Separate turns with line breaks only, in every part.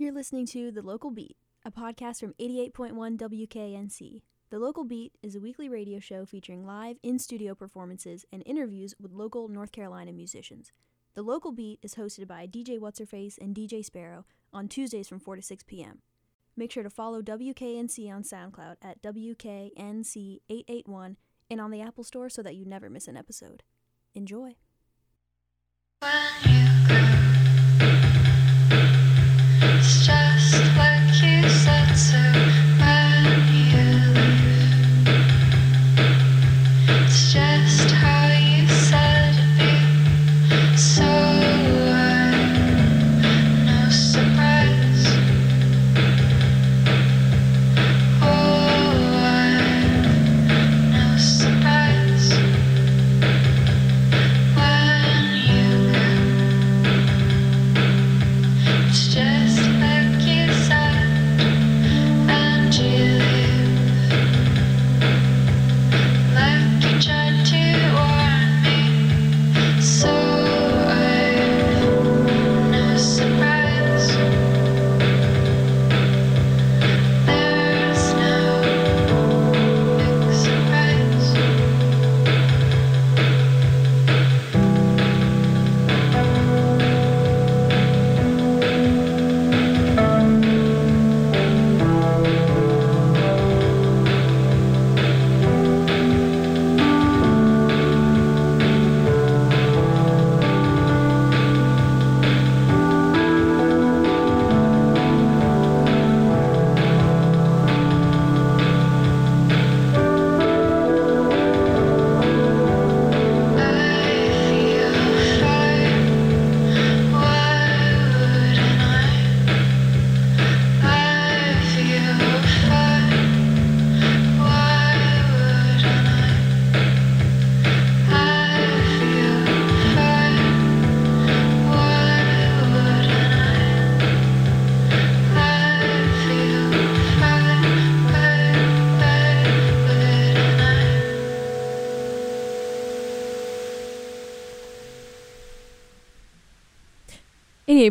You're listening to The Local Beat, a podcast from 88.1 WKNC. The Local Beat is a weekly radio show featuring live in studio performances and interviews with local North Carolina musicians. The Local Beat is hosted by DJ Whatsherface and DJ Sparrow on Tuesdays from 4 to 6 p.m. Make sure to follow WKNC on SoundCloud at WKNC881 and on the Apple Store so that you never miss an episode. Enjoy.
It's just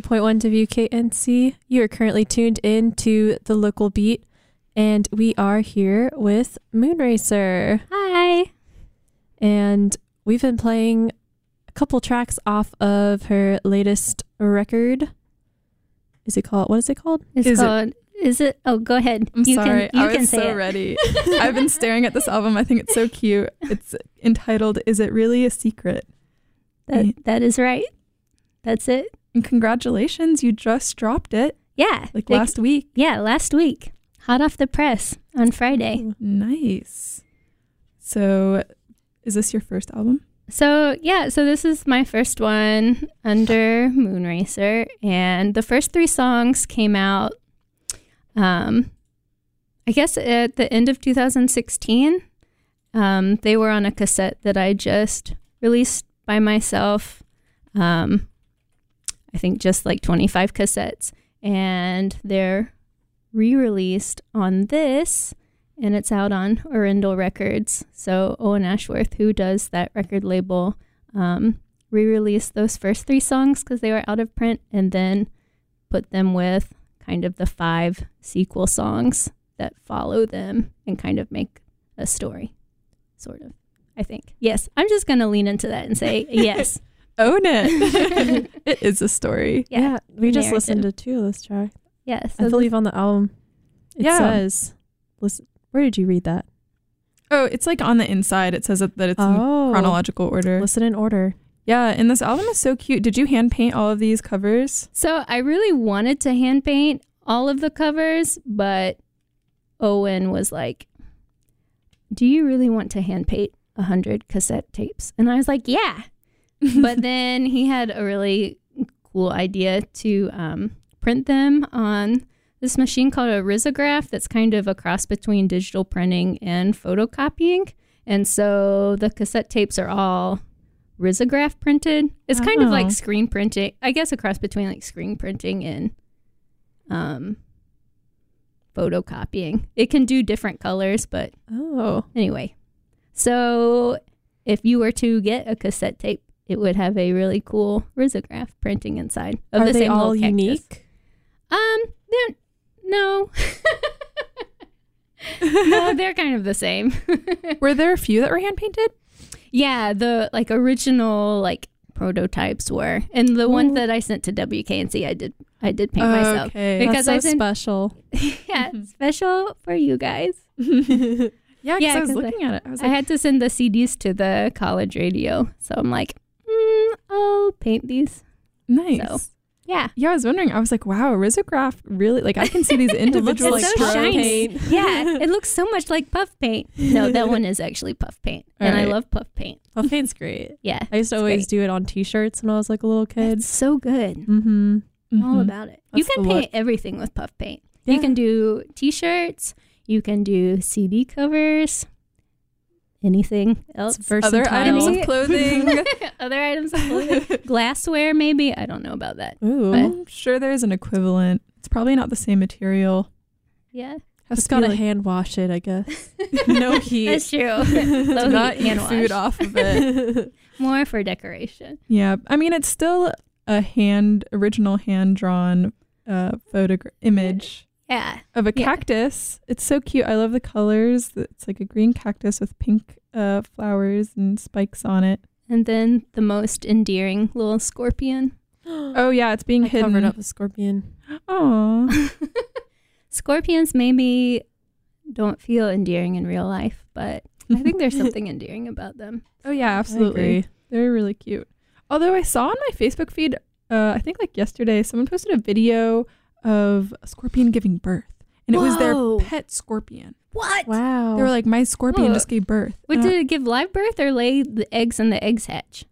88.1 WKNC. You are currently tuned in to the local beat, and we are here with Moon Racer.
Hi.
And we've been playing a couple tracks off of her latest record. Is it called? What is it called?
It's
Is it-
called. Is it? Oh, go ahead.
I'm
you
sorry.
Can, you
I
can
was
say
so
it.
ready. I've been staring at this album. I think it's so cute. It's entitled "Is It Really a Secret?"
That, that is right. That's it.
And congratulations, you just dropped it
Yeah.
like
They-
last week.
Yeah, last week. Hot off the press on Friday.
Nice. So, is this your first album?
So, yeah, so this is my first one under Moon Racer. And the first three songs came out, um, I guess, at the end of 2016. Um, they were on a cassette that I just released by myself. Um, I think just like 25 cassettes. And they're re released on this and it's out on Orindal Records. So Owen Ashworth, who does that record label, um, re-released those first three songs because they were out of print, and then put them with kind of the five sequel songs that follow them and kind of make a story, sort of. I think yes. I'm just gonna lean into that and say yes.
Own it. it is a story.
Yeah,
we just
narrative.
listened to two of those tracks.
Yes,
I believe on the album it
Yeah.
says, listen, where did you read that?
Oh, it's like on the inside. It says that that it's in
Oh,
chronological order.
Listen in order.
Yeah, and this album is so cute. Did you hand paint all of these covers?
So I really wanted to hand paint all of the covers, but Owen was like, "Do you really want to hand paint a hundred cassette tapes?" And I was like, "Yeah." But then he had a really cool idea to um, print them on this machine called a risograph. That's kind of a cross between digital printing and photocopying. And so the cassette tapes are all risograph printed. It's kind of
Oh.
like screen printing. I guess a cross between like screen printing and um photocopying. It can do different colors, but
Oh,
anyway. So if you were to get a cassette tape, it would have a really cool risograph printing inside of
are
the
they
same
all unique?
Um, They're, no. no, they're kind of the same.
Were there a few that were hand painted?
yeah, the like original like prototypes were, and the
Ooh.
one that I sent to WKNC, I did I did paint myself. Because
That's so
I sent-
special.
yeah, special for you guys.
yeah,
Yeah,
I was looking at it. I was
I had to send the CDs to the college radio, so I'm like, I'll paint these.
nice.
so, Yeah,
Yeah, I was wondering. I was like, wow, risograph really like I can see these individual
it's
like
so
strokes.
shiny.
paint.
yeah, it looks so much like puff paint. No, that one is actually puff paint, and I love puff paint.
Puff paint's great.
Yeah,
I used to always
great.
do it on T-shirts when I was like a little kid.
it's so good.
Mm-hmm.
All
Mhm.
about it. you can paint
look.
everything with puff paint.
Yeah.
You can do T-shirts. You can do CD covers. Anything else?
It's versatile.
Other items of clothing.
Other items of clothing. Glassware, maybe. I don't know about that.
Ooh.
But-
I'm sure there's an equivalent. It's probably not the same material.
Yeah,
Has
Just gotta
like,
hand wash it, I guess. no heat.
that's true.
do
Low
not eat food off of it.
More for decoration.
yeah, I mean it's still a hand original hand drawn uh photogra- image
Yeah.
of a
Yeah.
cactus. It's so cute. I love the colors. It's like a green cactus with pink uh flowers and spikes on it.
And then the most endearing little scorpion.
Oh yeah, it's being
I
hidden.
covered up a scorpion.
Oh,
Scorpions maybe don't feel endearing in real life, but I think there's something endearing about them.
oh yeah, absolutely. They're really cute. Although I saw on my Facebook feed, uh, I think like yesterday, someone posted a video of a scorpion giving birth, and it was their pet scorpion.
What?
Wow.
They were like, "My scorpion
Oh.
just gave birth."
What
And I-
did it give live birth or lay the eggs and the eggs hatch?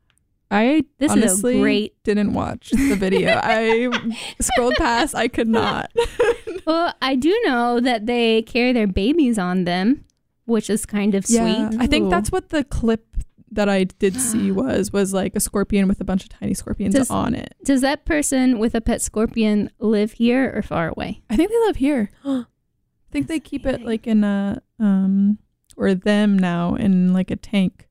I
This
honestly
is a great.
didn't watch the video. I scrolled past. I could not.
Well, I do know that they carry their babies on them, which is kind of sweet.
I think that's what the clip that I did see was was like a scorpion with a bunch of tiny scorpions
Does-
on it.
Does that person with a pet scorpion live here or far away?
I think they live here. I think they keep it like in a um or them now in like a tank,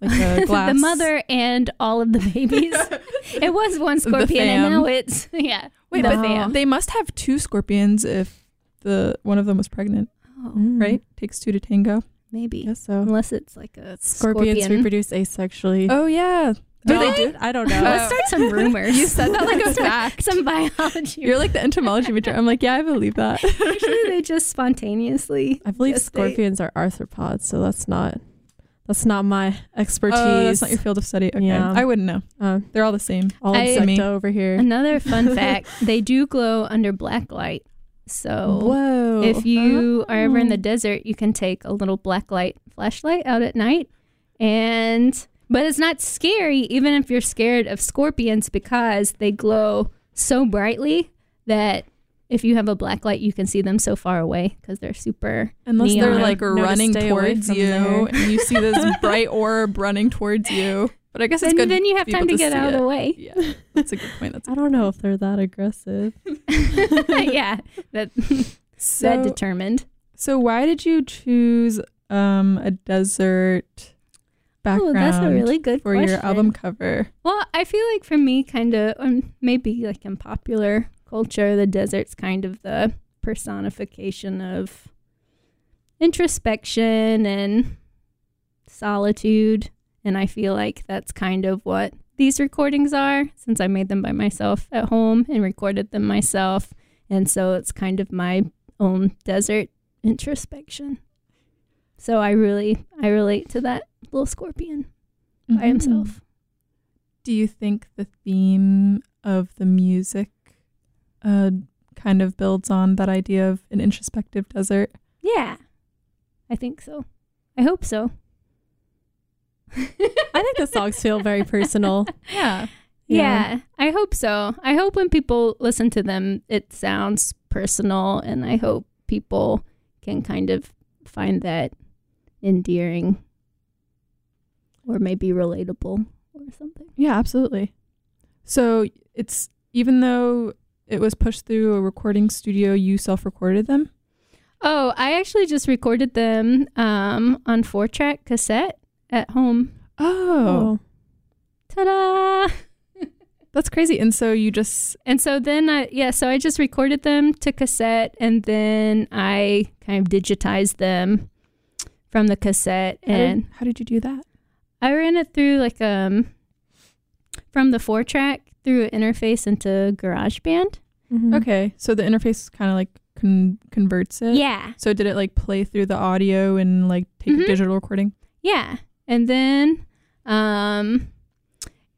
like a glass.
the mother and all of the babies. it was one scorpion, and now it's yeah.
Wait,
the
but
fam.
they must have two scorpions if the one of them was pregnant,
Oh,
right? Takes two to tango.
Maybe
Guess so.
unless it's like a
Scorpions
scorpion.
reproduce asexually.
Oh yeah.
do
Really?
they do? I don't know.
Let's start some rumors.
You said that like a
Some-
fact.
Some biology.
You're like the entomology major. I'm like, yeah, I believe that.
Usually they just spontaneously.
I believe
Yes, they-
scorpions are arthropods, so that's not that's not my expertise.
Oh, that's not your field of study. Okay,
Yeah.
I wouldn't know.
um,
They're all the same.
all
I-
insecta over here.
Another fun fact: they do glow under black light. So
Whoa!
if you are ever in the
Oh.
desert, you can take a little black light flashlight out at night, and but it's not scary even if you're scared of scorpions because they glow so brightly that if you have a black light, you can see them so far away because they're super.
Unless they're like
Know
running towards
from
you and you see this bright orb running towards you. But I guess it's
And
good.
then you have
be
time to
to
get
see
out of the way.
Yeah, that's a good point. That's
I don't know if they're that aggressive.
yeah, that that
so.
determined.
so why did you choose um a desert background
Oh, that's a really good
for
question.
your album cover?
Well, I feel like for me, kind of, um, maybe like in popular culture, the desert's kind of the personification of introspection and solitude. And I feel like that's kind of what these recordings are, since I made them by myself at home and recorded them myself. And so it's kind of my own desert introspection. So I really, I relate to that little scorpion by
Mhm.
himself.
Do you think the theme of the music uh kind of builds on that idea of an introspective desert?
Yeah, I think so. I hope so.
I think the songs feel very personal.
Yeah.
Yeah, I hope so. I hope when people listen to them, it sounds personal, and I hope people can kind of find that endearing or maybe relatable or something.
Yeah, absolutely. So it's even though it was pushed through a recording studio, you self-recorded them.
Oh, I actually just recorded them um, on four track cassette at home.
Oh,
Ta da!
That's crazy. And so you just
And so then I yeah, so I just recorded them to cassette and then I kind of digitized them from the cassette
how did-
and
how did you do that?
I ran it through like um from the four track through an interface into GarageBand.
Mhm.
Okay, so the interface kind of like con- converts it.
Yeah.
So did it like play through the audio and like take
Mhm.
a digital recording?
Yeah. And then um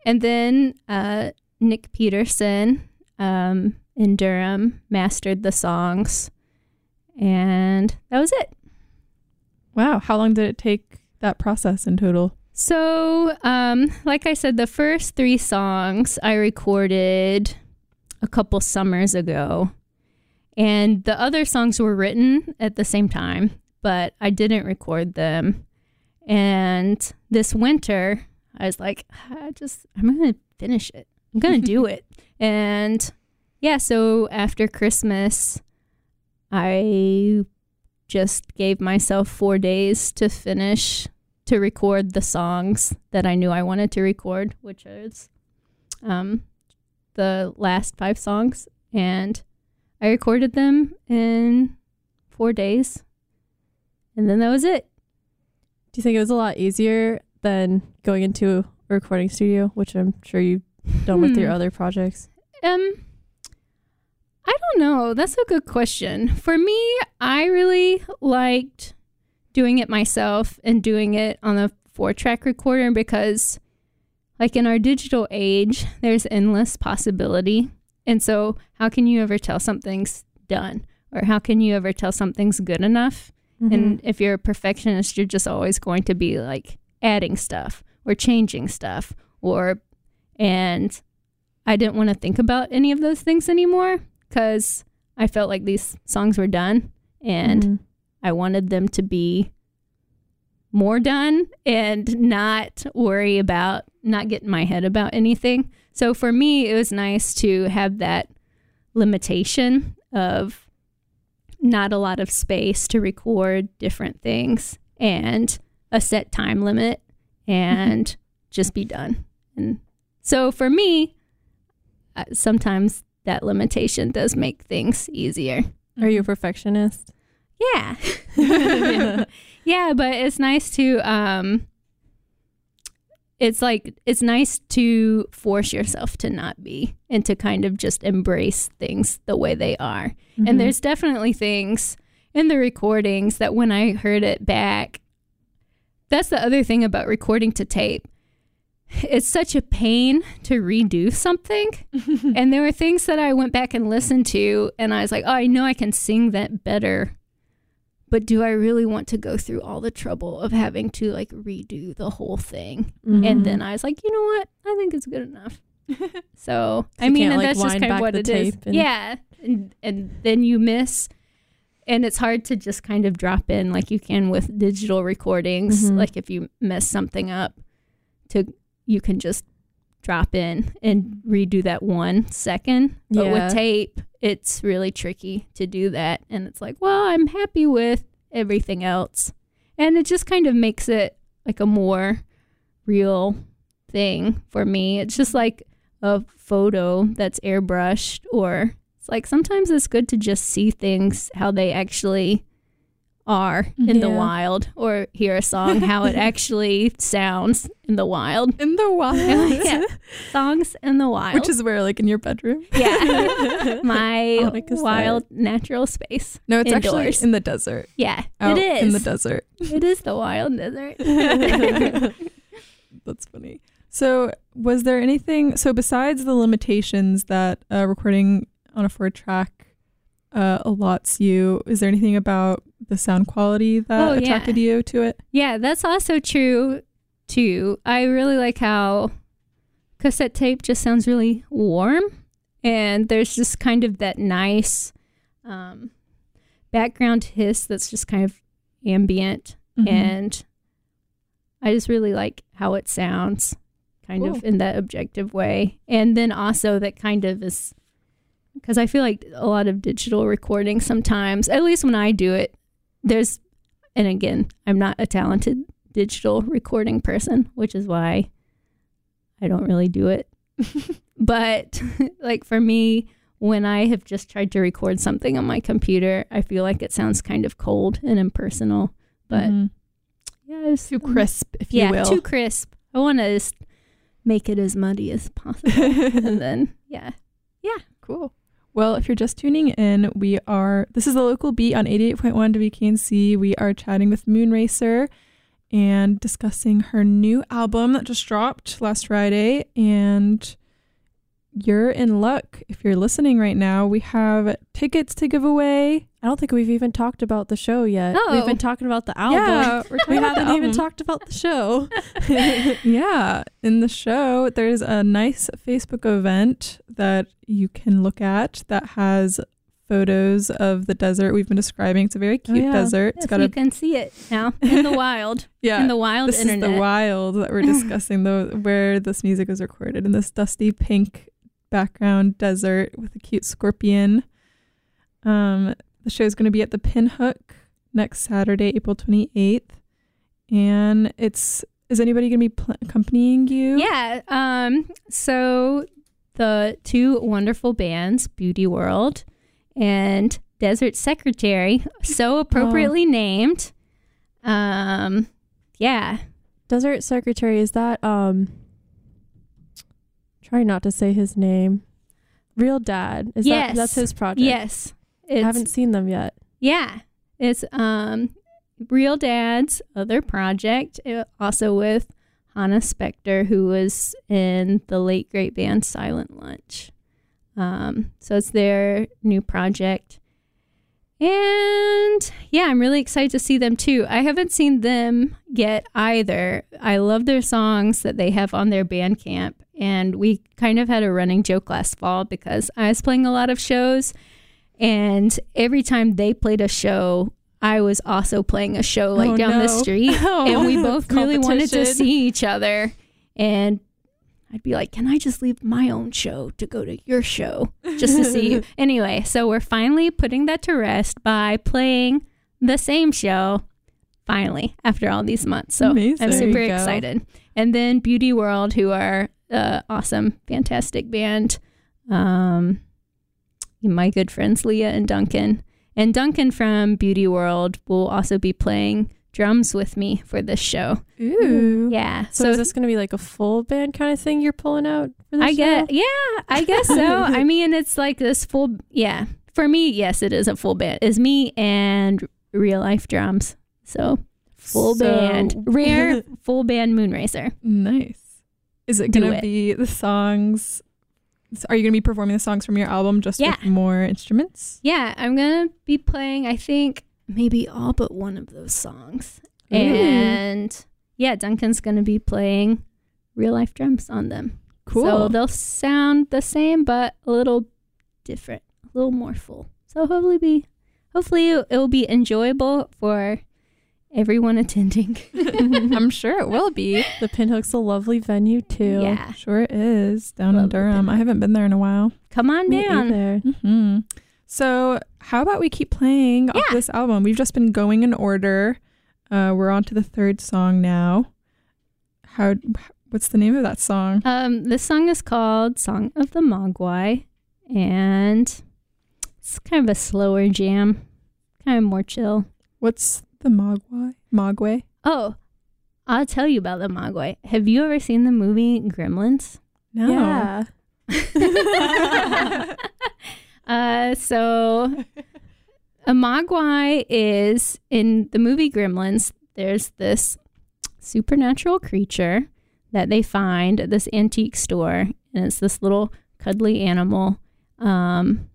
and then uh Nick Peterson um in Durham mastered the songs and that was it.
Wow. How long did it take that process in total?
So, um, like I said, the first three songs I recorded a couple summers ago, and the other songs were written at the same time, but I didn't record them. And this winter, I was like, I just, I'm going to finish it. I'm going to do it. And yeah, so after Christmas, I just gave myself four days to finish to record the songs that I knew I wanted to record, which is um, the last five songs. And I recorded them in four days. And then that was it.
Do you think it was a lot easier than going into a recording studio, which I'm sure you've done with your
Hmm.
other projects?
Um, I don't know. That's a good question. For me, I really liked doing it myself and doing it on a four track recorder because, like, in our digital age, there's endless possibility. And so, how can you ever tell something's done? Or how can you ever tell something's good enough? And if you're a perfectionist, you're just always going to be like adding stuff or changing stuff or, and I didn't want to think about any of those things anymore because I felt like these songs were done and
Mhm.
I wanted them to be more done and not worry about not getting my head about anything. So for me, it was nice to have that limitation of not a lot of space to record different things and a set time limit and just be done. And so for me, uh, sometimes that limitation does make things easier.
Are you a perfectionist?
Yeah. yeah, but it's nice to um it's like it's nice to force yourself to not be and to kind of just embrace things the way they are.
Mhm.
And there's definitely things in the recordings that when I heard it back, that's the other thing about recording to tape. It's such a pain to redo something. and there were things that I went back and listened to, and I was like, oh, I know I can sing that better. But do I really want to go through all the trouble of having to like redo the whole thing?
Mhm.
And then I was like, you know what? I think it's good enough. So I mean,
like,
that's just kind of what it is.
and-
Yeah, and and then you miss, and it's hard to just kind of drop in like you can with digital recordings.
Mhm.
Like if you mess something up, to you can just drop in and redo that one second. But
Yeah.
with tape, it's really tricky to do that, and it's like, well, I'm happy with everything else, and it just kind of makes it like a more real thing for me. It's just like a photo that's airbrushed or it's like sometimes it's good to just see things how they actually are in the wild or hear a song how it actually sounds in the wild.
In the wild.
yeah. Songs in the wild.
Which is where, like, in your bedroom?
yeah. my wild natural space.
No, it's
Indoors.
actually in the desert.
Yeah,
Out
it is.
in the desert.
it is the wild desert.
That's funny. So, was there anything? So, besides the limitations that uh, recording on a four track uh, allots you, is there anything about the sound quality that
Oh, yeah.
attracted you to it?
Yeah, that's also true too. I really like how cassette tape just sounds really warm and there's just kind of that nice um, background hiss that's just kind of ambient
Mhm.
and I just really like how it sounds kind
Cool.
of in that objective way. And then also that kind of is because I feel like a lot of digital recording sometimes, at least when I do it, there's and again, I'm not a talented digital recording person, which is why I don't really do it but like for me, when I have just tried to record something on my computer, I feel like it sounds kind of cold and impersonal. But
Mhm.
yeah, it's
too crisp, if
yeah,
you will.
too crisp. I want to just make it as muddy as possible, and then yeah, yeah,
Cool. Well, if you're just tuning in, we are this is the local beat on 88.1 WKNC. We are chatting with Moon Racer and discussing her new album that just dropped last Friday and you're in luck if you're listening right now. We have tickets to give away.
I don't think we've even talked about the show yet. Oh. We've
Oh.
been talking about the album.
Yeah, we're
We
talking about the
haven't even talked about the show.
yeah, in the show, there's a nice Facebook event that you can look at that has photos of the desert we've been describing. It's a very oh, cute
yeah.
desert. It's
Yes,
got
you
a
can see it now in the wild,
yeah.
in the wild
this
internet.
is the wild that we're discussing, the where this music was recorded in this dusty pink background desert with a cute scorpion. Um, the is going to be at the Pinhook next Saturday, April 28th, and it's is anybody going to be pl- accompanying you?
Yeah. Um. So the two wonderful bands, Beauty World and Desert Secretary, so appropriately named. Um. Yeah.
Desert Secretary, is that um try not to say his name. Real Dad. Is
Yes.
that that's his project?
Yes.
I haven't seen them yet.
Yeah. It's um Real Dad's other project, uh, also with Hannah Spector, who was in the late great band Silent Lunch. Um, so it's their new project. And yeah, I'm really excited to see them too. I haven't seen them yet either. I love their songs that they have on their Bandcamp. And we kind of had a running joke last fall because I was playing a lot of shows. And every time they played a show, I was also playing a show like
Oh,
down the
no.
street. and we both really wanted to see each other. And I'd be like, can I just leave my own show to go to your show just to see you? Anyway, so we're finally putting that to rest by playing the same show finally after all these months. So
Amazing.
I'm super excited. And then Beauty World, who are uh, awesome, fantastic band. Um, my good friends Leah and Duncan. And Duncan from Beauty World will also be playing drums with me for this show.
Ooh.
Yeah.
So, is this going to be like a full band kind of thing you're pulling out
I
show?
get yeah, I guess so. I mean, it's like this full yeah. For me, yes, it is a full band. Is me and real life drums. So full
So-
band, rare full band Moon Racer.
Nice. Is it going to be the songs? Are you going to be performing the songs from your album just
Yeah.
with more instruments?
Yeah, I'm gonna be playing. I think maybe all but one of those songs.
Ooh.
And yeah, Duncan's gonna be playing real life drums on them.
Cool.
So they'll sound the same, but a little different, a little more full. So hopefully be, hopefully it will be enjoyable for everyone attending.
I'm sure it will be.
The Pinhook's a lovely venue too.
Yeah,
Sure it is down
Love
in Durham. I haven't been there in a while.
come on
Me
down.
either.
hmm So, how about we keep playing off this album? We've just been going in order. Uh, we're on to the third song now. How? What's the name of that song?
Um, this song is called "Song of the Mogwai," and it's kind of a slower jam, kind of more chill.
What's the Mogwai? Mogwai?
Oh, I'll tell you about the Mogwai. Have you ever seen the movie Gremlins?
No.
Yeah.
Uh, so a Mogwai is in the movie Gremlins. There's this supernatural creature that they find at this antique store, and it's this little cuddly animal. Um,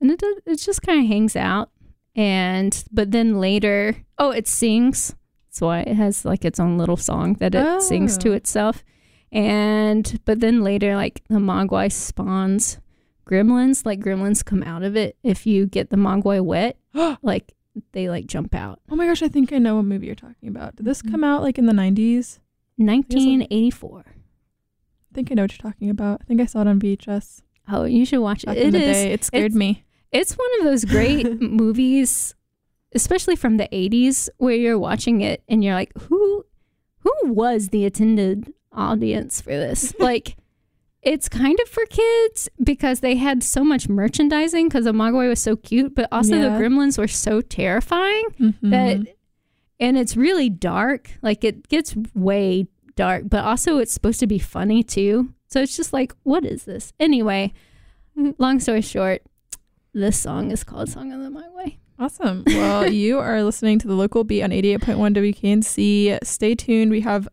and it does, it just kind of hangs out, and but then later, oh, it sings. That's why it has like its own little song that it sings to
Oh.
itself. And but then later, like the Mogwai spawns gremlins. Like gremlins come out of it if you get the Mogwai wet. like they like jump out.
Oh my gosh, I think I know what movie you're talking about. Did this mm-hmm. come out like in the 90s?
1984.
I think I know what you're talking about. I think I saw it on VHS
Oh, you should watch it.
back
It
in the day. It scared me.
It's one of those great movies, especially from the 80s, where you're watching it and you're like, who, who was the attended audience for this? like, it's kind of for kids because they had so much merchandising because the Mogwai was so cute, but also
Yeah.
the gremlins were so terrifying
Mhm.
that and it's really dark. Like it gets way dark, but also it's supposed to be funny too. So it's just like, what is this? Anyway, long story short, this song is called Song of the Mogwai.
Awesome. Well, you are listening to the local beat on 88.1 WKNC. Stay tuned. We have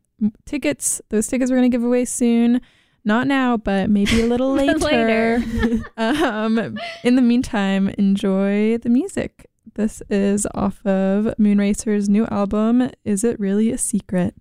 tickets. Those tickets we're going to give away soon. Not now, but maybe a little later.
Later.
um, in the meantime, enjoy the music. This is off of Moon Racer's new album, Is It Really a Secret?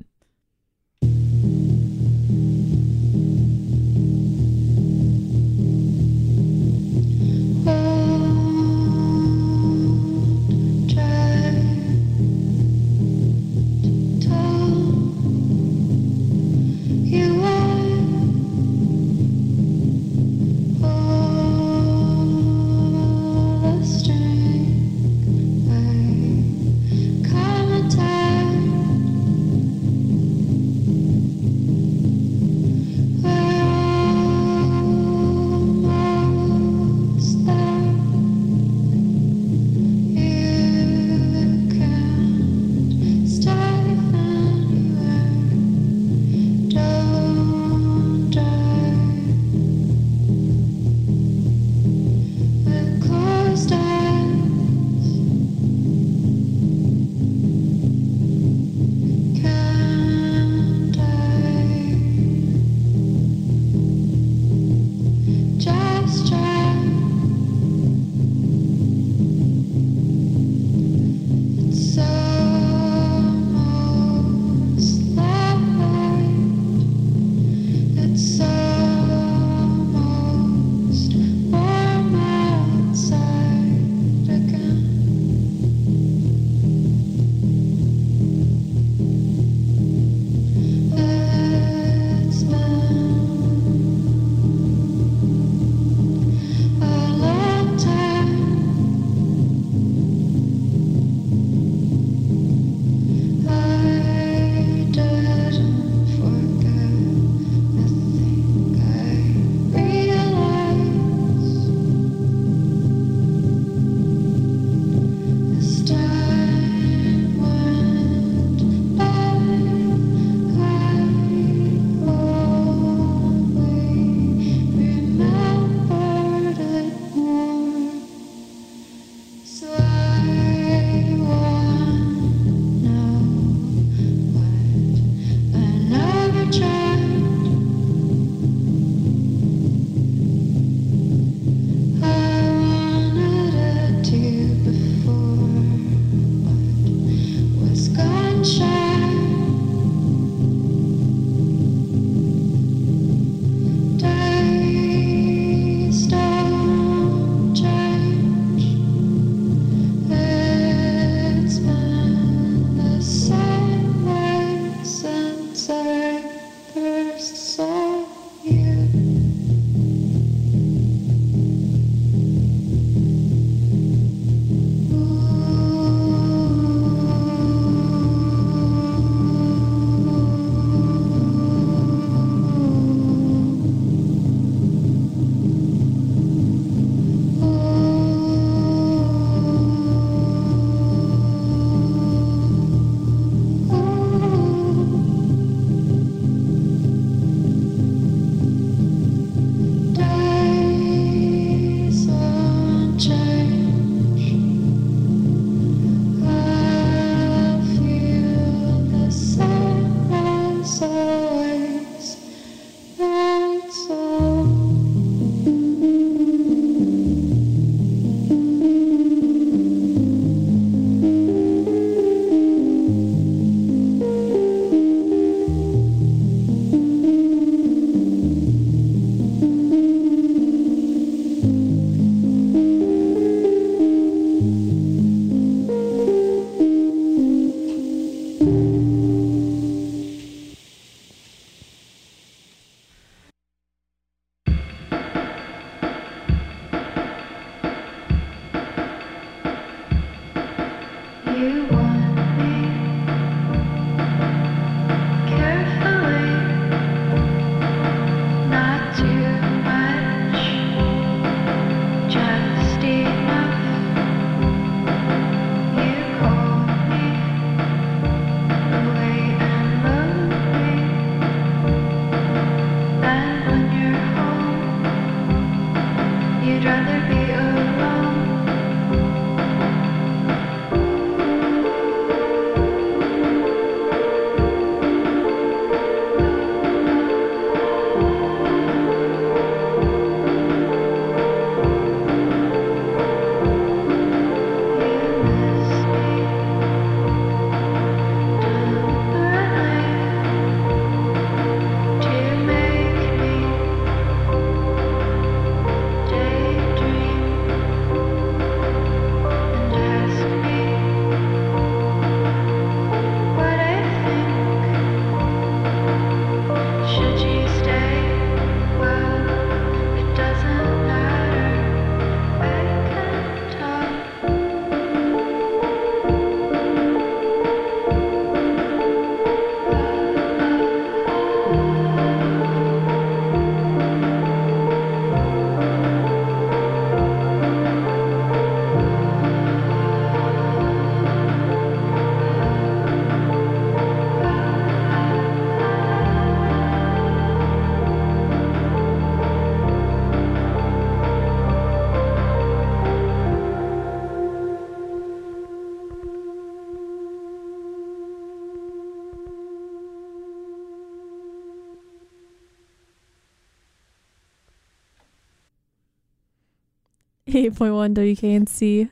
88.1 WKNC.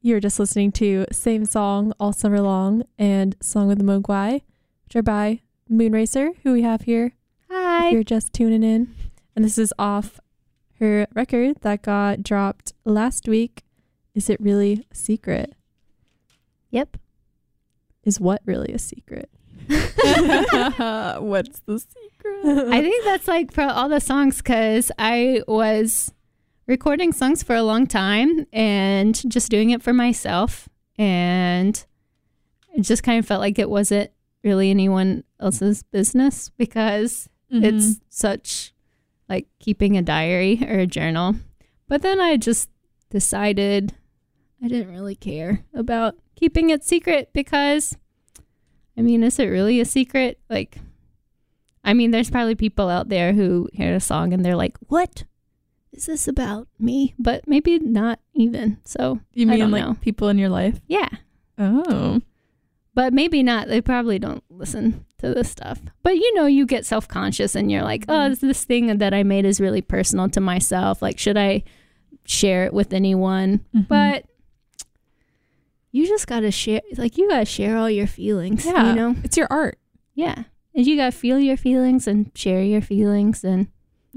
You're just listening to Same Song All Summer Long and Song of the Mogwai, which are by Moon Racer, who we have here.
Hi.
If you're just tuning in. And this is off her record that got dropped last week. Is it really a secret?
Yep.
Is what really a secret?
What's the secret?
I think that's like for all the songs because I was recording songs for a long time and just doing it for myself. And it just kind of felt like it wasn't really anyone else's business because
Mm-hmm.
it's such like keeping a diary or a journal. But then I just decided I didn't really care about keeping it secret because I mean, is it really a secret? Like, I mean, there's probably people out there who hear a song and they're like, what is this about me? But maybe not even. So,
you mean like
know.
people in your life?
yeah.
Oh.
But maybe not. They probably don't listen to this stuff. But you know, you get self conscious and you're like, oh, this, this thing that I made is really personal to myself. Like, should I share it with anyone?
Mhm.
But you just got to share, like, you got to share all your feelings.
Yeah.
You know?
it's your art.
Yeah. And you got to feel your feelings and share your feelings and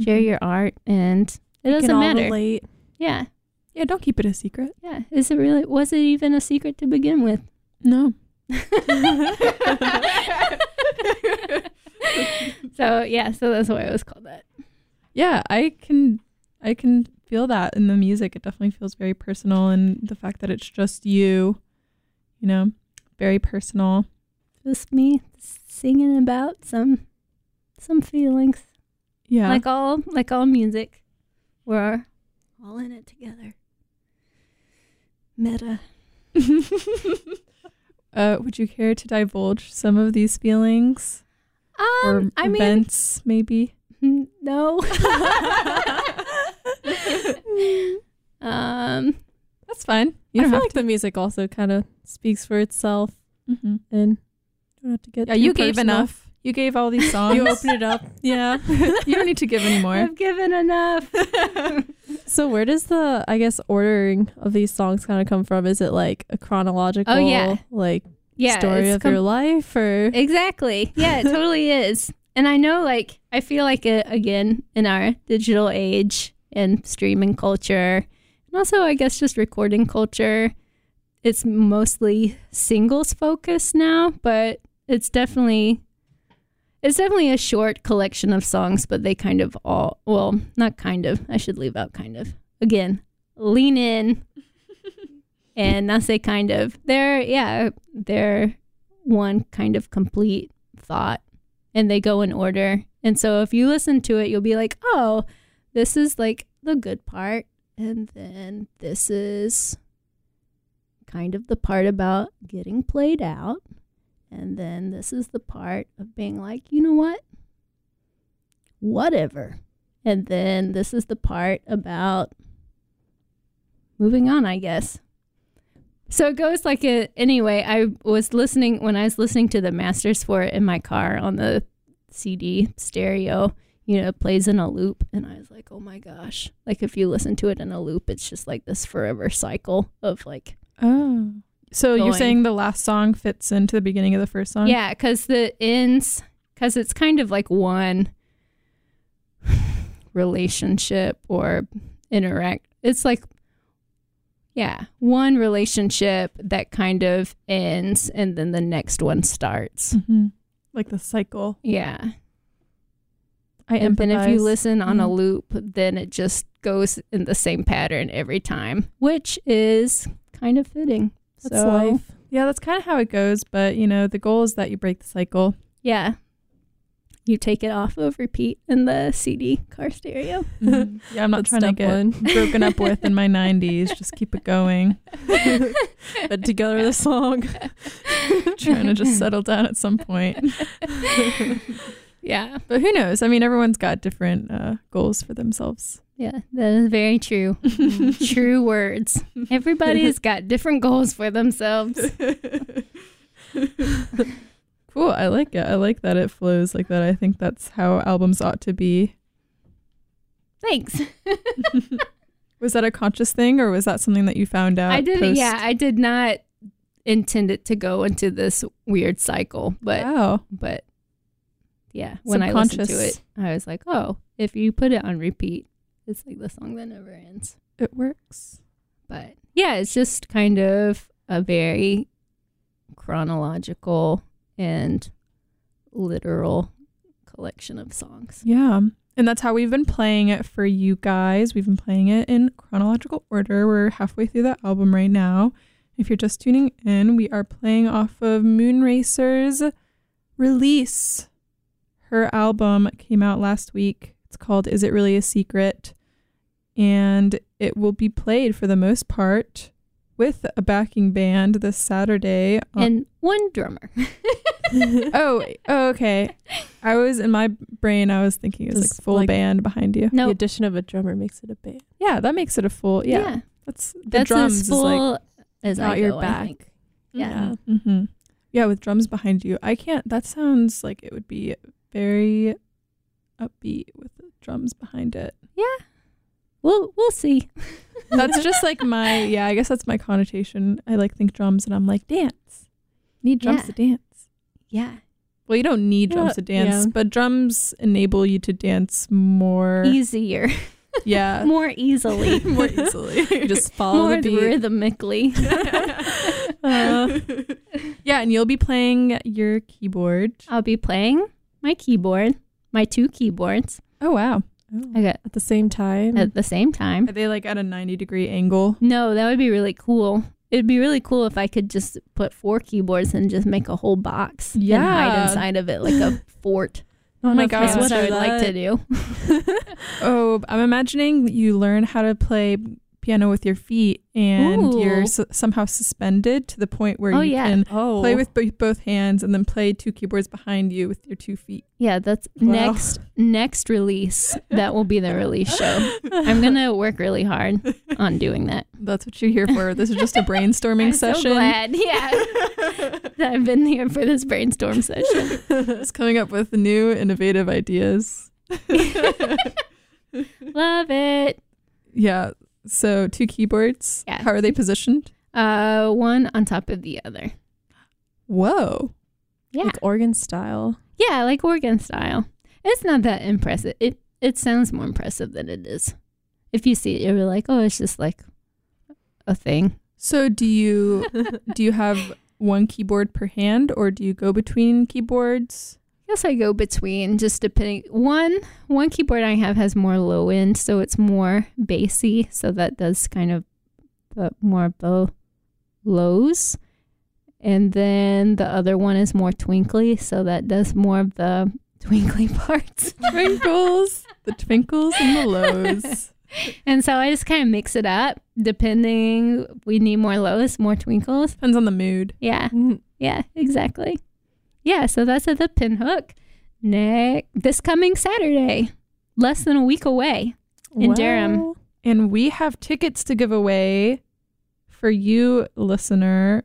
share
Mhm.
your art. And it
We
doesn't matter.
relate.
Yeah.
Yeah, don't keep it a secret.
Yeah. Is it really, was it even a secret to begin with?
No.
so, yeah. So that's why it was called that.
Yeah, I can I can feel that in the music. It definitely feels very personal and the fact that it's just you, you know, very personal.
just me singing about some some feelings
Yeah.
like all like all music we're all in it together meta
uh would you care to divulge some of these feelings or
um i mean
events maybe?
mm, no um
That's fine. You
I feel like the music also kind of speaks for itself
to. Mhm.
and you don't have to get
Yeah, you gave enough. You gave all these songs.
You open it up. Yeah.
you don't need to give anymore.
i've given enough
So where does the I guess ordering of these songs kind of come from? Is it like a chronological
Oh, yeah.
like
yeah
story of
com-
your life or
Exactly. Yeah, it totally is. And I know, like, I feel like, it, again, in our digital age and streaming culture, and also, I guess, just recording culture, it's mostly singles focused now, but it's definitely. It's definitely a short collection of songs, but they kind of all, well, not kind of, I should leave out kind of. Again, lean in and not say kind of. They're, yeah, they're one kind of complete thought and they go in order. And so if you listen to it, you'll be like, oh, this is like the good part. And then this is kind of the part about getting played out. And then this is the part of being like, you know what? Whatever. And then this is the part about moving on, I guess. So it goes like a anyway, I was listening when I was listening to the masters for it in my car on the CD stereo, you know, plays in a loop and I was like, "Oh my gosh." Like if you listen to it in a loop, it's just like this forever cycle of like
Oh. So you're saying the last song fits into the beginning of the first song?
Yeah, cuz the ends cuz it's kind of like one relationship or interact. It's like yeah, one relationship that kind of ends and then the next one starts.
hmm Like the cycle.
Yeah.
I empathize.
and then if you listen on a
Mhm.
loop, then it just goes in the same pattern every time, which is kind of fitting.
That's
So,
life.
Yeah, that's kind of how it goes. But, you know, the goal is that you break the cycle.
Yeah. You take it off of repeat in the CD car stereo.
Yeah, I'm not trying to get
one.
broken up with in my 90s. Just keep it going.
But together the song.
trying to just settle down at some point.
Yeah.
But who knows? I mean, everyone's got different uh, goals for themselves.
Yeah. That is very true. true words. Everybody's got different goals for themselves.
Cool. I like it. I like that it flows like that. I think that's how albums ought to be.
Thanks.
Was that a conscious thing or was that something that you found out?
I didn't.
post-
Yeah, I did not intend it to go into this weird cycle, but
wow.
but yeah, when I listened to it, I was like, oh, if you put it on repeat, it's like the song that never ends.
It works.
But yeah, it's just kind of a very chronological and literal collection of songs.
Yeah. And that's how we've been playing it for you guys. We've been playing it in chronological order. We're halfway through the album right now. If you're just tuning in, we are playing off of Moon Racer's release. Her album came out last week. It's called Is It Really a Secret? And it will be played for the most part with a backing band this Saturday.
And one drummer.
oh, oh, okay. I was in my brain. I was thinking it was
Just
like full
like-
band behind you.
No,
The addition of a drummer makes it a band.
Yeah, that makes it a full. Yeah,
yeah,
that's the
that's
drums
as full as
Not
I
your
go, I
back.
think. Yeah.
Yeah.
is like. hmm Yeah, with drums behind you. I can't. That sounds like it would be very upbeat with the drums behind it.
Yeah. We'll we'll see.
That's just like my. Yeah, I guess that's my connotation. I like think drums, and I'm like dance. Need drums
Yeah.
to dance.
Yeah.
Well, you don't need drums to dance,
yeah.
but drums enable you to dance more.
Easier.
Yeah,
More easily.
more easily.
You just follow
More
the beat.
rhythmically.
Uh, yeah, and you'll be playing your keyboard.
I'll be playing my keyboard, my two keyboards
Oh wow.
I got
At the same time.
at the same time.
Are they like at a 90 degree angle?
No, that would be really cool. It'd be really cool if I could just put four keyboards and just make a whole box and
Yeah.
hide inside of it like a fort.
Oh my gosh.
That's what I would like to
do.
do.
Oh, I'm imagining you learn how to play piano with your feet and you're s- somehow suspended to the point where
Oh,
you
yeah.
can
Oh.
play with bo- both hands and then play two keyboards behind you with your two feet.
Yeah, that's
Wow.
next next release. That will be the release show. I'm gonna work really hard on doing that.
That's what you're here for. This is just a brainstorming
I'm
session.
so glad. Yeah, that I've been here for this brainstorm session.
Just coming up with new innovative ideas.
Love it.
Yeah. So two keyboards.
Yeah.
How are they positioned?
Uh, one on top of the other.
Whoa.
Yeah,
Like organ style.
yeah, like organ style. It's not that impressive. It it sounds more impressive than it is. If you see it, you'll be like, oh, it's just like a thing.
So do you do you have one keyboard per hand or do you go between keyboards?
Guess I go between just depending one one keyboard I have has more low end, so it's more bassy, so that does kind of the more of the lows. And then the other one is more twinkly, so that does more of the twinkly parts.
Twinkles, the twinkles and the lows.
and so I just kind of mix it up depending we need more lows, more twinkles.
Depends on the mood.
Yeah. Mm-hmm. Yeah, exactly. Yeah, so that's at the Pinhook. Next, this coming Saturday, less than a week away. In Durham.
And we have tickets to give away for you, listener.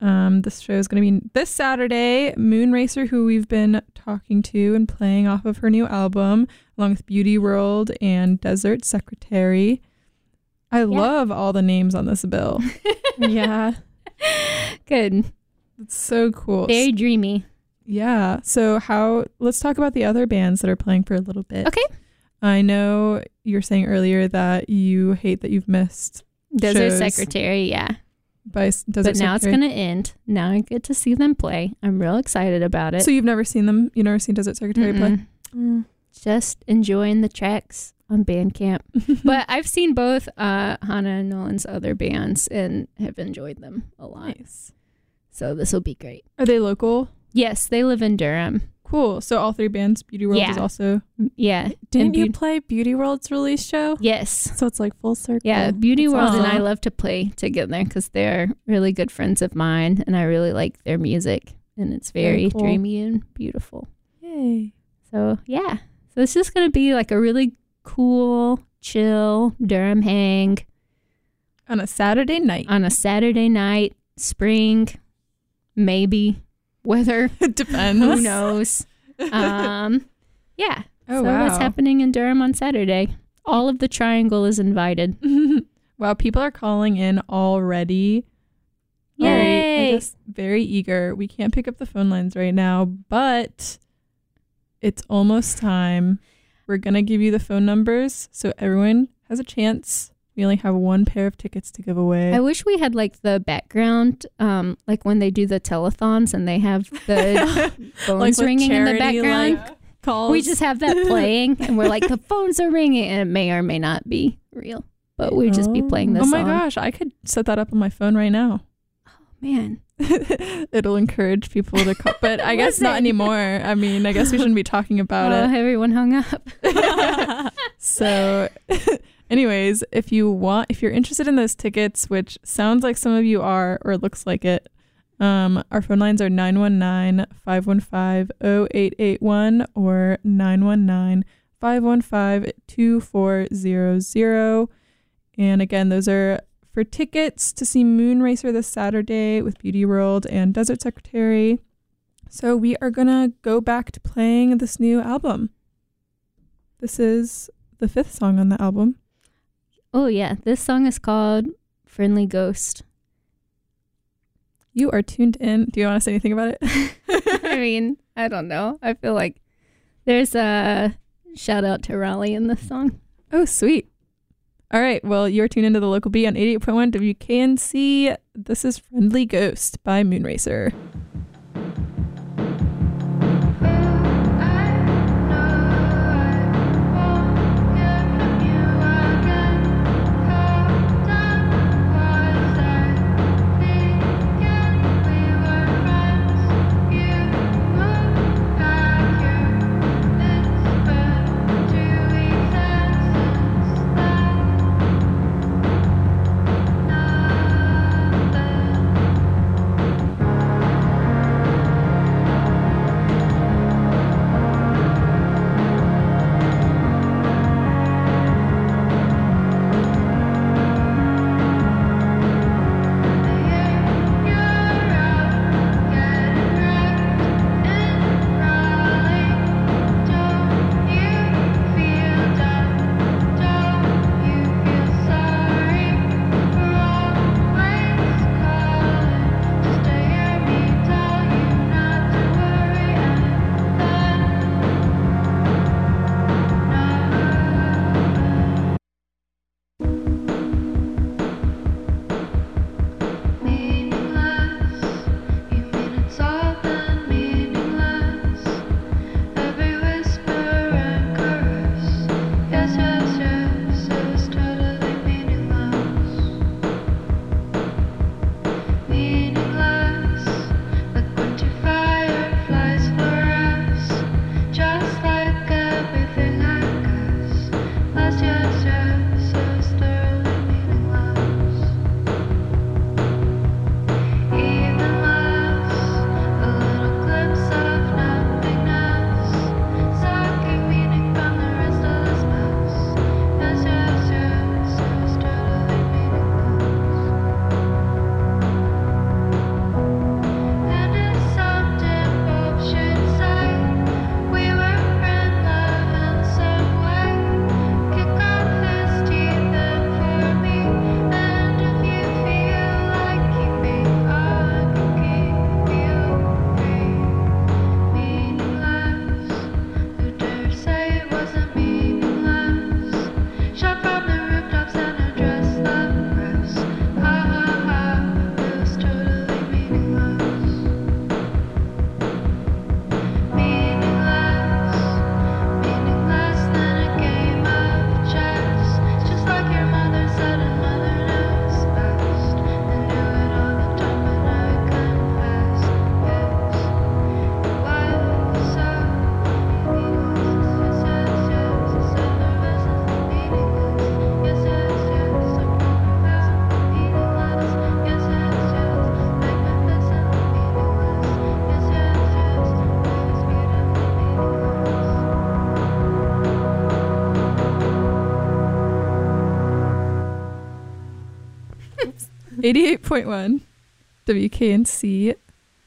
Um, this show is going to be this Saturday. Moon Racer, who we've been talking to and playing off of her new album, along with Beauty World and Desert Secretary. I love all the names on this bill.
yeah.
Good.
It's so cool.
Very dreamy.
Yeah. So how let's talk about the other bands that are playing for a little bit.
Okay.
I know you were saying earlier that you hate that you've missed
Desert
Shows.
Secretary, yeah.
by Desert
but now it's going to end. Now I get to see them play. I'm real excited about it.
So you've never seen them? You've never seen Desert Secretary play?
Mm-mm.
Mm.
Just enjoying the tracks on Bandcamp. but I've seen both uh, Hannah and Nolan's other bands and have enjoyed them a lot.
nice.
So this will be great.
Are they local?
Yes, they live in Durham.
Cool. So all three bands, Beauty World
Yeah.
is also
Yeah.
Didn't
and
you play Beauty World's release show?
Yes.
So it's like full circle.
Yeah, Beauty
That's
World and I
awesome.
love to play together because they're really good friends of mine, and I really like their music, and it's
Very
very
cool.
dreamy and beautiful.
Yay.
So yeah, so it's just gonna be like a really cool, chill Durham hang
on a Saturday night.
on a Saturday night, spring, maybe weather.
it depends.
Who knows? um, yeah.
Oh
so
wow.
what's happening in Durham on Saturday? All of the triangle is invited.
wow, people are calling in already.
Yay!
guess, very eager. We can't pick up the phone lines right now, but it's almost time. We're going to give you the phone numbers so everyone has a chance. We only have one pair of tickets to give away.
I wish we had like the background, um, like when they do the telethons and they have the phones
with
ringing in the background.
like, calls.
we just have that playing and we're like, the phones are ringing, and it may or may not be real, but we'd just be playing this
Oh my
song.
gosh, I could set that up on my phone right now.
Oh man,
It'll encourage people to call, but I guess not anymore. I mean, I guess we shouldn't be talking about it.
oh,
it.
everyone hung up.
So, anyways, if you want, if you're interested in those tickets, which sounds like some of you are, or looks like it, um, our phone lines are 919 515 0881 or 919 515 2400. And again, those are for tickets to see Moon Racer this Saturday with Beauty World and Desert Secretary. So, we are going to go back to playing this new album. This is the fifth song on the album.
Oh yeah, this song is called "Friendly Ghost."
You are tuned in. Do you want to say anything about it?
I mean, I don't know. I feel like there's a shout out to Raleigh in this song.
oh, sweet. All right. Well, you're tuned into the local B on 88.1 WKNC. This is Friendly Ghost by
Moon Racer.
88.1 WKNC.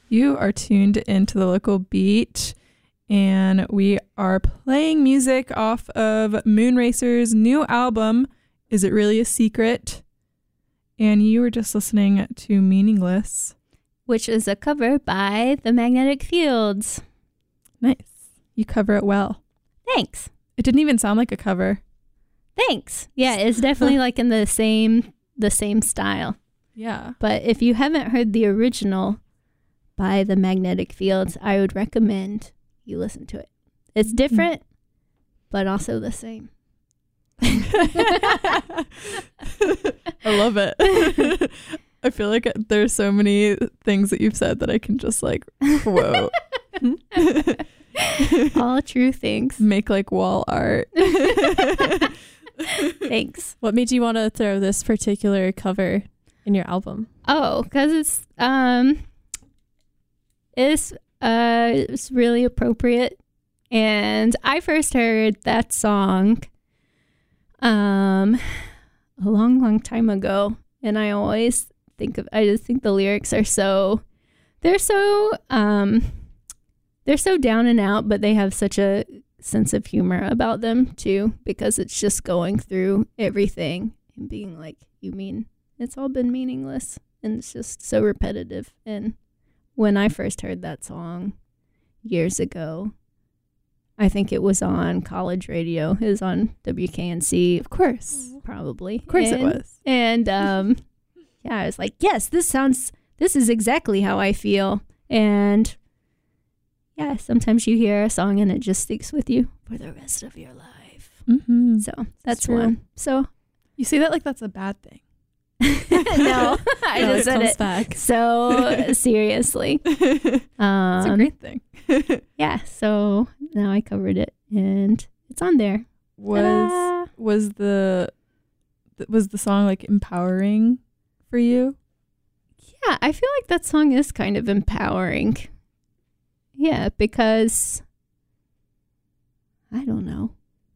You are tuned into the local beat. and we are playing music off of Moon Racer's new album, Is It Really a Secret? And you were just listening to Meaningless.
which is a cover by the Magnetic Fields.
Nice. You cover it well.
Thanks.
It didn't even sound like a cover.
Thanks. Yeah, it's definitely like in the same the same style.
Yeah.
But if you haven't heard the original by the Magnetic Fields, I would recommend you listen to it. It's mm-hmm. different, but also the same.
I love it. I feel like there's so many things that you've said that I can just like quote.
All true things.
Make like wall art.
Thanks.
What made you want to throw this particular cover in your album?
Oh, because it's um, it's uh, it's really appropriate. And I first heard that song, um, a long, long time ago, and I always think of. I just think the lyrics are so, they're so um, they're so down and out, but they have such a sense of humor about them too, because it's just going through everything and being like, you mean it's all been meaningless and it's just so repetitive. And when I first heard that song years ago, I think it was on college radio. It was on WKNC,
Of course.
probably.
Of course it was.
And um, yeah, I was like, yes, this sounds, this is exactly how I feel. And yeah, sometimes you hear a song and it just sticks with you for the rest of your life.
Mm-hmm.
So that's
true.
one. So
You say that like that's a bad thing.
no, I
No,
just
it
said
comes
it
back.
so seriously.
it's
Um,
a great thing.
yeah, so now I covered it and it's on there.
was
Ta-da!
was the was the song like empowering for you?
Yeah, I feel like that song is kind of empowering. Yeah, because I don't know.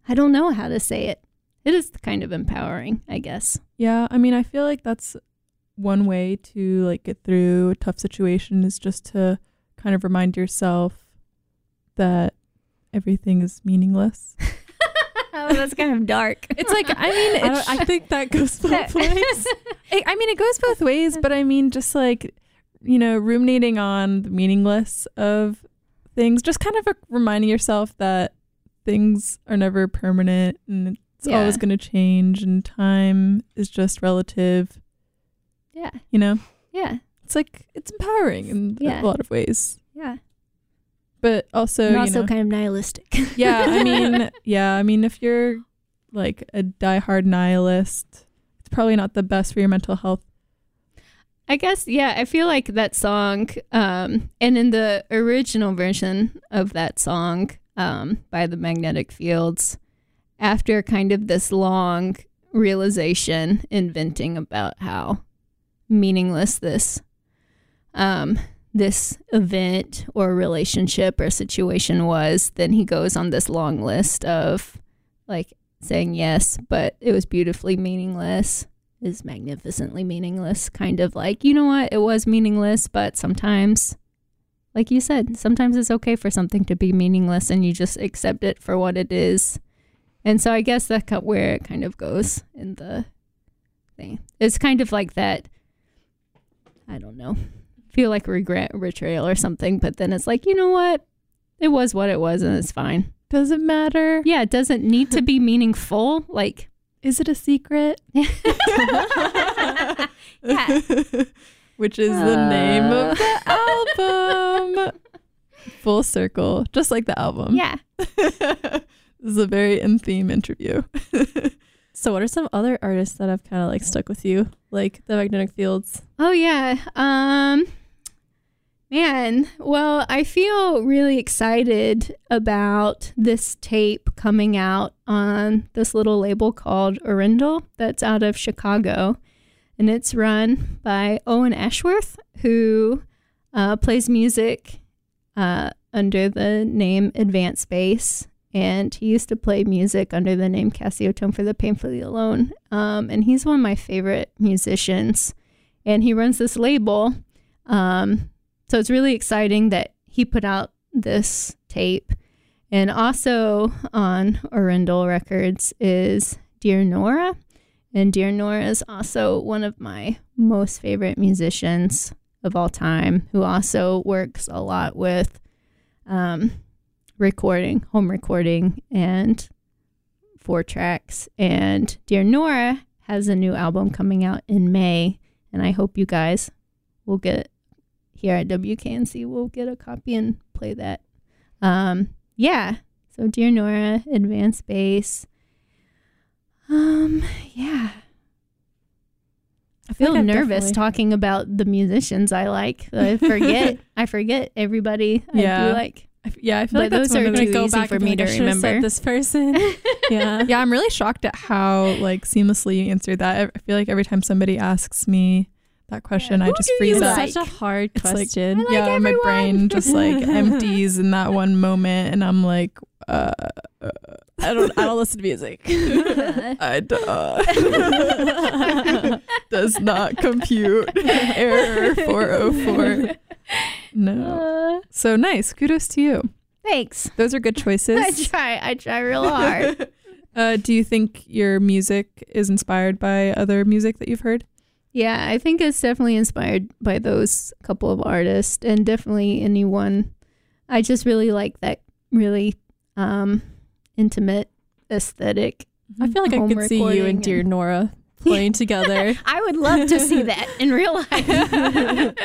I don't know how to say it. It is kind of empowering, I guess.
Yeah, I mean, I feel like that's one way to like get through a tough situation is just to kind of remind yourself that everything is meaningless.
oh, that's kind of dark.
It's like I mean,
I, I think that goes both ways.
I I mean, it goes both ways, but I mean, just like you know, ruminating on the meaningless of things, just kind of reminding yourself that things are never permanent and it's
Yeah.
always going to change, and time is just relative.
yeah,
You know,
yeah,
it's like it's empowering in
Yeah.
a lot of ways,
yeah.
but also,
and
you
also
know,
kind of nihilistic.
yeah. I mean, yeah. I mean, if you're like a diehard nihilist, it's probably not the best for your mental health.
I guess, yeah, I feel like that song, um, and in the original version of that song um, by the Magnetic Fields, after kind of this long realization and venting about how meaningless this um, this event or relationship or situation was, then he goes on this long list of like saying yes, but it was beautifully meaningless is magnificently meaningless. Kind of like, you know what, it was meaningless, but sometimes, like you said, sometimes it's okay for something to be meaningless and you just accept it for what it is. And so I guess that's where it kind of goes in the thing. It's kind of like that, I don't know, feel like regret, betrayal or something, but then it's like, you know what, it was what it was and it's fine.
Does it matter?
Yeah, it doesn't need to be meaningful. Like,
Is it a secret?
Yeah.
Which is the name
Uh.
of the album. Full circle, just like the album.
yeah.
This is a very in theme interview.
So, what are some other artists that have kind of like stuck with you, like the Magnetic Fields?
Oh yeah. Um man, well, I feel really excited about this tape coming out on this little label called Orindal that's out of Chicago. And it's run by Owen Ashworth, who uh, plays music uh, under the name Advance Base. And he used to play music under the name Casiotone for the Painfully Alone. Um, and he's one of my favorite musicians and he runs this label. Um, so it's really exciting that he put out this tape. And also on Orindal Records is Dear Nora. And Dear Nora is also one of my most favorite musicians of all time, who also works a lot with um, recording, home recording, and four tracks. And Dear Nora has a new album coming out in May, and I hope you guys will get here at WKNC. We'll get a copy and play that. Um, yeah. So Dear Nora, Advance Base. Um, yeah. I feel nervous
definitely-
talking about the musicians I like. I forget. I forget everybody. I
Yeah.
do like.
I f- yeah, I feel
But
like that's
those
one
are
of the
too
go
easy
back
for me to
I
remember.
this person. yeah.
yeah, I'm really shocked at how like seamlessly you answered that. I feel like every time somebody asks me that question, I
Who
just
do
freeze up.
like?
Such a hard
It's like-
question.
I like
yeah, my brain just like empties in that one moment, and I'm like, uh, uh,
I don't. I don't listen to music.
I d- uh, does not compute. Error 404. No.
Uh,
So nice. Kudos to you.
thanks.
Those are good choices.
I try. I try real hard.
Uh, do you think your music is inspired by other music that you've heard?
Yeah, I think it's definitely inspired by those couple of artists and definitely anyone. I just really like that really um intimate aesthetic.
I feel like I
Home
could see you and Dear
and-
Nora playing together.
I would love to see that in real life.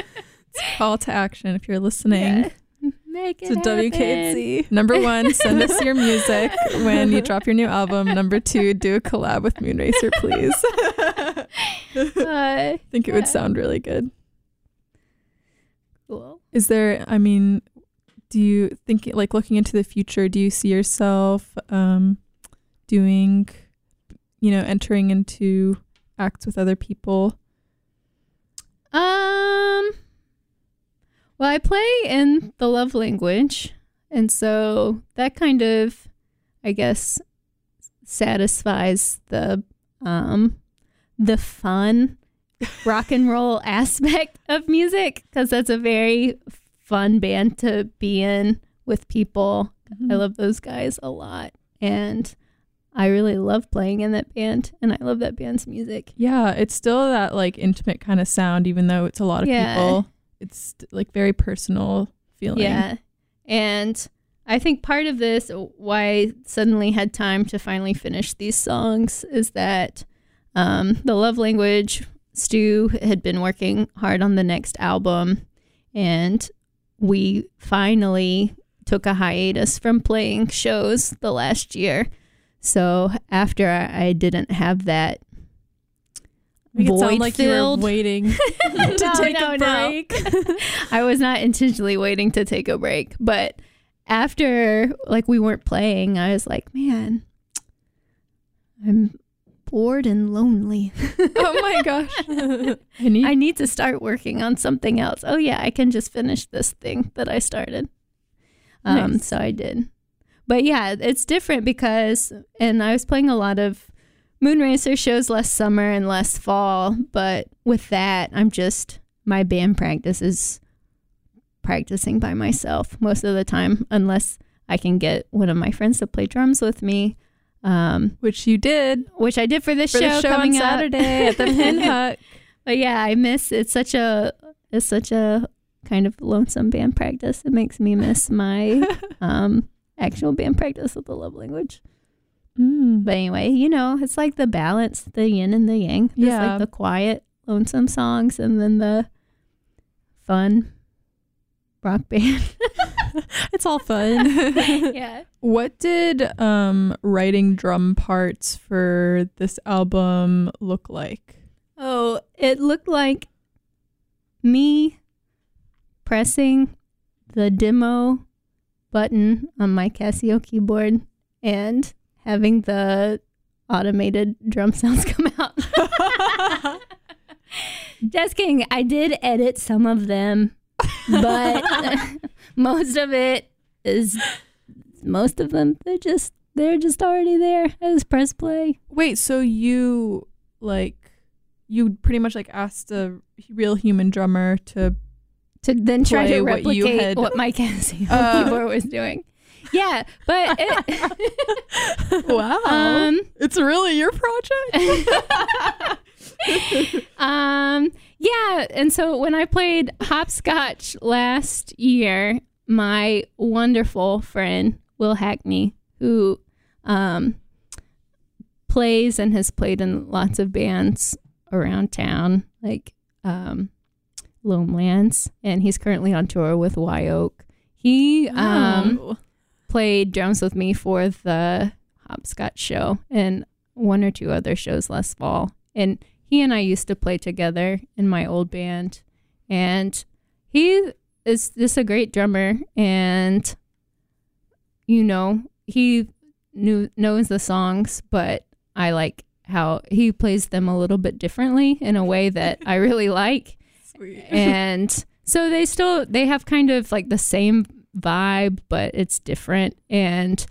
Call to action if you're listening.
Yeah. Make it
to
happen.
WKNC. Number one, send us your music when you drop your new album. Number two, do a collab with Moon Racer, please.
Uh,
I think it would sound really good.
cool.
Is there, I mean, do you think, like looking into the future, do you see yourself um, doing, you know, entering into acts with other people?
Um. Well, I play in the love language, and so that kind of, I guess, satisfies the um the fun rock and roll aspect of music because that's a very fun band to be in with people. I love those guys a lot, and I really love playing in that band, and I love that band's music.
Yeah, it's still that like intimate kind of sound, even though it's a lot of
Yeah.
people. It's like very personal feeling.
Yeah. And I think part of this, why I suddenly had time to finally finish these songs, is that um, the love language, Stu had been working hard on the next album, and we finally took a hiatus from playing shows the last year. So after I I didn't have that
Make it sound
void
like you were
filled
waiting to
No,
take
no,
a
no.
break.
I was not intentionally waiting to take a break, but after like we weren't playing, I was like, man, I'm bored and lonely.
oh my gosh. I need
I need to start working on something else. Oh yeah, I can just finish this thing that I started. Um
Nice.
so I did. But yeah, it's different because and I was playing a lot of Moon Racer shows last summer and last fall, but with that, I'm just my band practice is practicing by myself most of the time unless I can get one of my friends to play drums with me. Um,
which you did
which I did for this
for
show,
show on
coming up.
Saturday at the Pinhook.
But yeah, I miss it's such a it's such a kind of lonesome band practice. It makes me miss my um actual band practice with the love language.
Mm.
But anyway, you know, it's like the balance, the yin and the yang. It's
Yeah.
like the quiet, lonesome songs and then the fun rock band.
it's all fun.
yeah.
What did um, writing drum parts for this album look like?
Oh, it looked like me pressing the demo button on my Casio keyboard and having the automated drum sounds come out. Just kidding. I did edit some of them, but most of it is most of them they're just they're just already there. I just press play.
Wait, so you like you pretty much like asked a real human drummer to
to then try to
what you
replicate
had-
what, my Casio
Uh,
keyboard was doing. Yeah, but it,
Wow.
um,
it's really your project?
um, yeah. And so when I played hopscotch last year, my wonderful friend Will Hackney, who um, plays and has played in lots of bands around town, like um, Lonelands, and he's currently on tour with Wye Oak. He um,
Oh.
Played drums with me for the hopscotch show and one or two other shows last fall. And he and I used to play together in my old band. And he is just a great drummer. And, you know, he knew, knows the songs, but I like how he plays them a little bit differently in a way that I really like
Sweet.
and so they still they have kind of like the same vibe but it's different and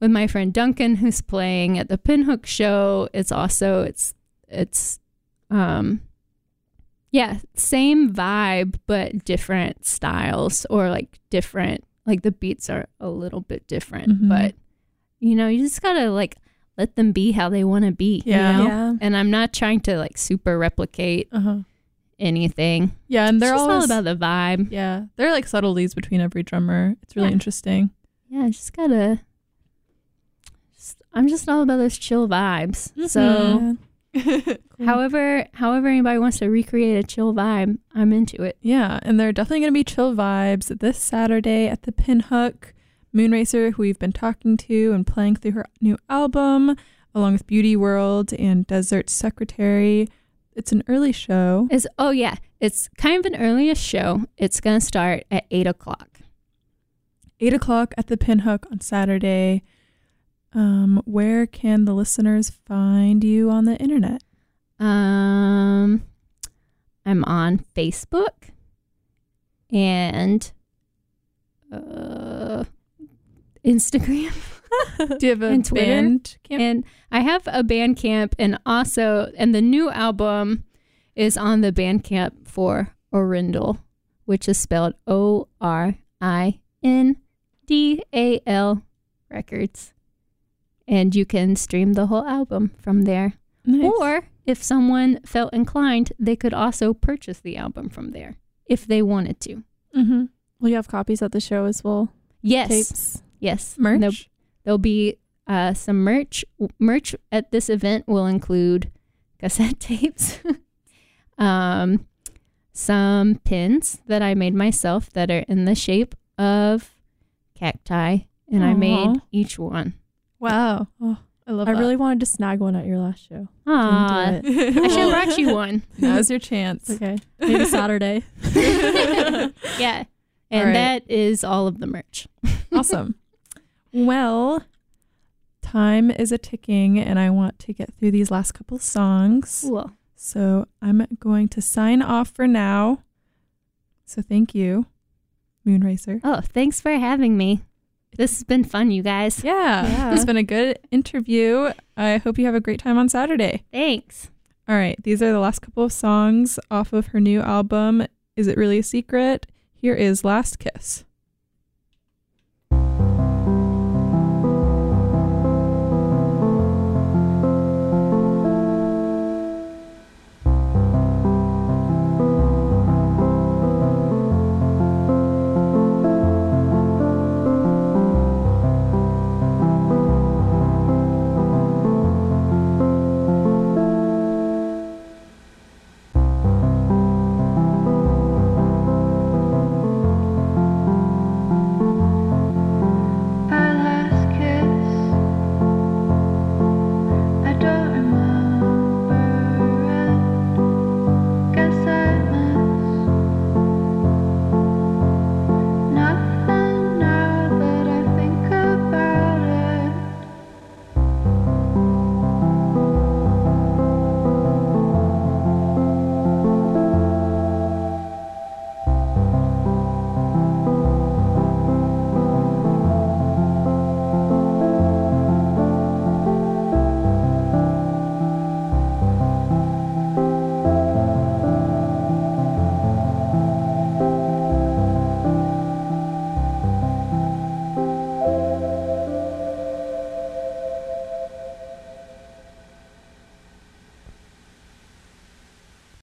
with my friend Duncan who's playing at the Pinhook show it's also it's it's um yeah same vibe but different styles or like different like the beats are a little bit different
Mhm.
but you know you just got to like let them be how they want to be you
Yeah.
know?
Yeah.
and I'm not trying to like super replicate
Uh-huh.
Anything
Yeah, and they're
all about the vibe.
Yeah, there are like subtleties between every drummer. It's really
Yeah.
interesting.
Yeah, just gotta. Just, I'm just all about those chill vibes. So, mm-hmm.
Yeah.
however, however anybody wants to recreate a chill vibe, I'm into it.
Yeah, and there are definitely going to be chill vibes this Saturday at the Pinhook. Moon Racer, who we've been talking to and playing through her new album, along with Beauty World and Desert Secretary. It's an early show.
Is oh yeah, it's kind of an earliest show. It's gonna start at eight o'clock.
Eight o'clock at the Pinhook on Saturday. Um, where can the listeners find you on the internet?
Um, I'm on Facebook, and uh, Instagram.
Do you have a
And Twitter?
band camp?
And I have a Bandcamp, and also, and the new album is on the Bandcamp for Orindal, which is spelled O R I N D A L Records. And you can stream the whole album from there.
Nice.
Or if someone felt inclined, they could also purchase the album from there if they wanted to.
mm-hmm.
Will you have copies at the show as well?
Yes.
Tapes.
Yes.
merch.
There'll, there'll be uh, some merch. Merch at this event will include cassette tapes, um, some pins that I made myself that are in the shape of cacti, and I made each one.
Wow. Oh, I love
I
that.
really wanted to snag one at your last show.
Ah,
Didn't do it.
I should have brought you one.
Now's your chance.
Okay. Maybe Saturday.
Yeah. And
All right.
that is all of the merch.
awesome. Well, time is a ticking, and I want to get through these last couple songs.
Cool.
So I'm going to sign off for now. So thank you, Moon Racer.
Oh, thanks for having me. This has been fun, you guys.
Yeah,
Yeah.
it's been a good interview. I hope you have a great time on Saturday.
Thanks.
All right, these are the last couple of songs off of her new album. Is it really a secret? Here is Last Kiss.